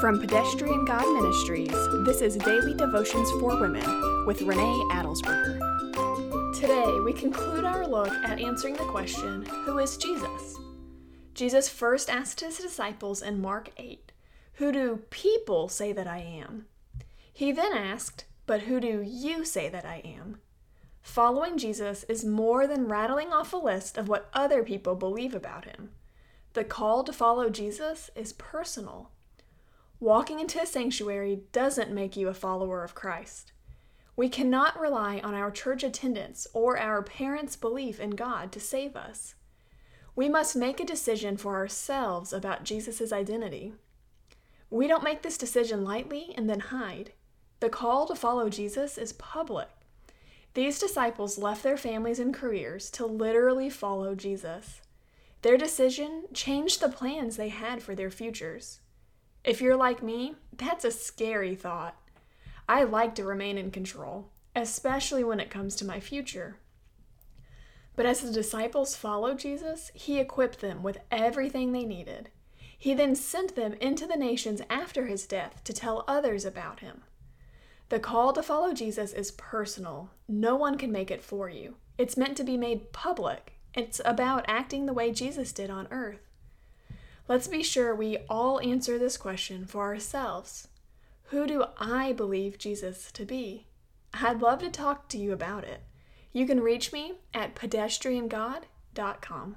From Pedestrian God Ministries, this is Daily Devotions for Women with Renee Adelsberger. Today, we conclude our look at answering the question Who is Jesus? Jesus first asked his disciples in Mark 8, Who do people say that I am? He then asked, But who do you say that I am? Following Jesus is more than rattling off a list of what other people believe about him. The call to follow Jesus is personal. Walking into a sanctuary doesn't make you a follower of Christ. We cannot rely on our church attendance or our parents' belief in God to save us. We must make a decision for ourselves about Jesus' identity. We don't make this decision lightly and then hide. The call to follow Jesus is public. These disciples left their families and careers to literally follow Jesus. Their decision changed the plans they had for their futures. If you're like me, that's a scary thought. I like to remain in control, especially when it comes to my future. But as the disciples followed Jesus, he equipped them with everything they needed. He then sent them into the nations after his death to tell others about him. The call to follow Jesus is personal. No one can make it for you. It's meant to be made public. It's about acting the way Jesus did on earth. Let's be sure we all answer this question for ourselves. Who do I believe Jesus to be? I'd love to talk to you about it. You can reach me at pedestriangod.com.